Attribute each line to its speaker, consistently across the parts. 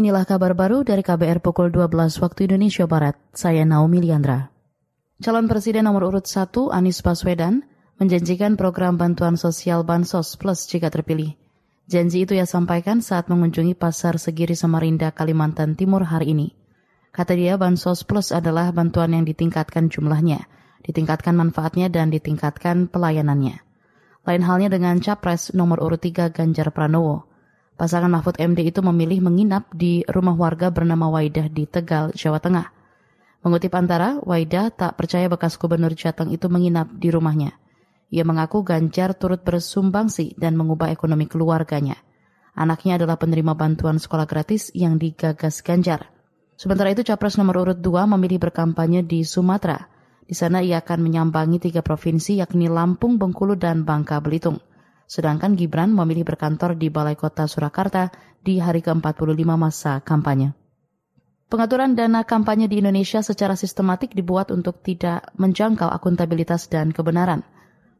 Speaker 1: Inilah kabar baru dari KBR pukul 12 waktu Indonesia Barat. Saya Naomi Liandra. Calon Presiden nomor urut 1 Anies Baswedan menjanjikan program bantuan sosial Bansos Plus jika terpilih. Janji itu ia sampaikan saat mengunjungi Pasar Segiri Samarinda, Kalimantan Timur hari ini. Kata dia, Bansos Plus adalah bantuan yang ditingkatkan jumlahnya, ditingkatkan manfaatnya, dan ditingkatkan pelayanannya. Lain halnya dengan Capres nomor urut 3 Ganjar Pranowo. Pasangan Mahfud MD itu memilih menginap di rumah warga bernama Waidah di Tegal, Jawa Tengah. Mengutip antara, Waidah tak percaya bekas gubernur Jateng itu menginap di rumahnya. Ia mengaku Ganjar turut bersumbangsi dan mengubah ekonomi keluarganya. Anaknya adalah penerima bantuan sekolah gratis yang digagas Ganjar. Sementara itu Capres nomor urut 2 memilih berkampanye di Sumatera. Di sana ia akan menyambangi tiga provinsi yakni Lampung, Bengkulu, dan Bangka Belitung sedangkan Gibran memilih berkantor di Balai Kota Surakarta di hari ke-45 masa kampanye. Pengaturan dana kampanye di Indonesia secara sistematik dibuat untuk tidak menjangkau akuntabilitas dan kebenaran.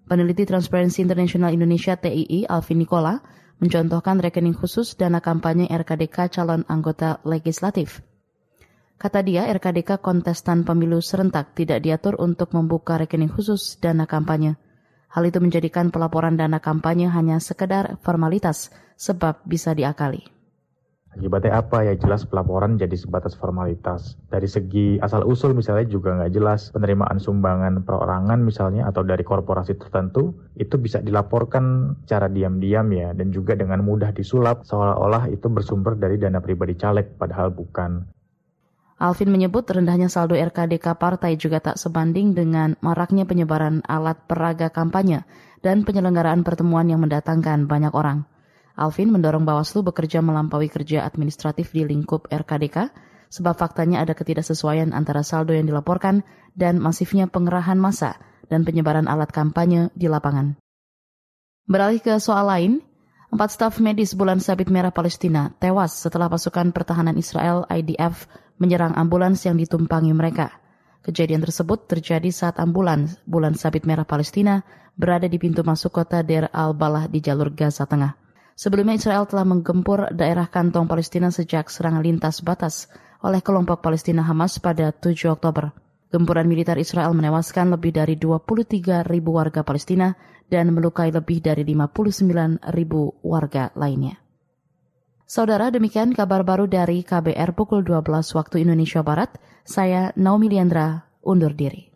Speaker 1: Peneliti Transparency International Indonesia TII Alvin Nikola mencontohkan rekening khusus dana kampanye RKDK calon anggota legislatif. Kata dia, RKDK kontestan pemilu serentak tidak diatur untuk membuka rekening khusus dana kampanye. Hal itu menjadikan pelaporan dana kampanye hanya sekedar formalitas sebab bisa diakali.
Speaker 2: Akibatnya apa ya jelas pelaporan jadi sebatas formalitas. Dari segi asal usul misalnya juga nggak jelas penerimaan sumbangan perorangan misalnya atau dari korporasi tertentu itu bisa dilaporkan cara diam-diam ya dan juga dengan mudah disulap seolah-olah itu bersumber dari dana pribadi caleg padahal bukan.
Speaker 1: Alvin menyebut rendahnya saldo RKDK partai juga tak sebanding dengan maraknya penyebaran alat peraga kampanye dan penyelenggaraan pertemuan yang mendatangkan banyak orang. Alvin mendorong Bawaslu bekerja melampaui kerja administratif di lingkup RKDK sebab faktanya ada ketidaksesuaian antara saldo yang dilaporkan dan masifnya pengerahan massa dan penyebaran alat kampanye di lapangan. Beralih ke soal lain, empat staf medis bulan sabit merah Palestina tewas setelah pasukan pertahanan Israel IDF menyerang ambulans yang ditumpangi mereka. Kejadian tersebut terjadi saat ambulans bulan sabit merah Palestina berada di pintu masuk kota Der al-Balah di jalur Gaza Tengah. Sebelumnya Israel telah menggempur daerah kantong Palestina sejak serangan lintas batas oleh kelompok Palestina Hamas pada 7 Oktober. Gempuran militer Israel menewaskan lebih dari 23 ribu warga Palestina dan melukai lebih dari 59 ribu warga lainnya. Saudara, demikian kabar baru dari KBR pukul 12 waktu Indonesia Barat. Saya Naomi Liandra, undur diri.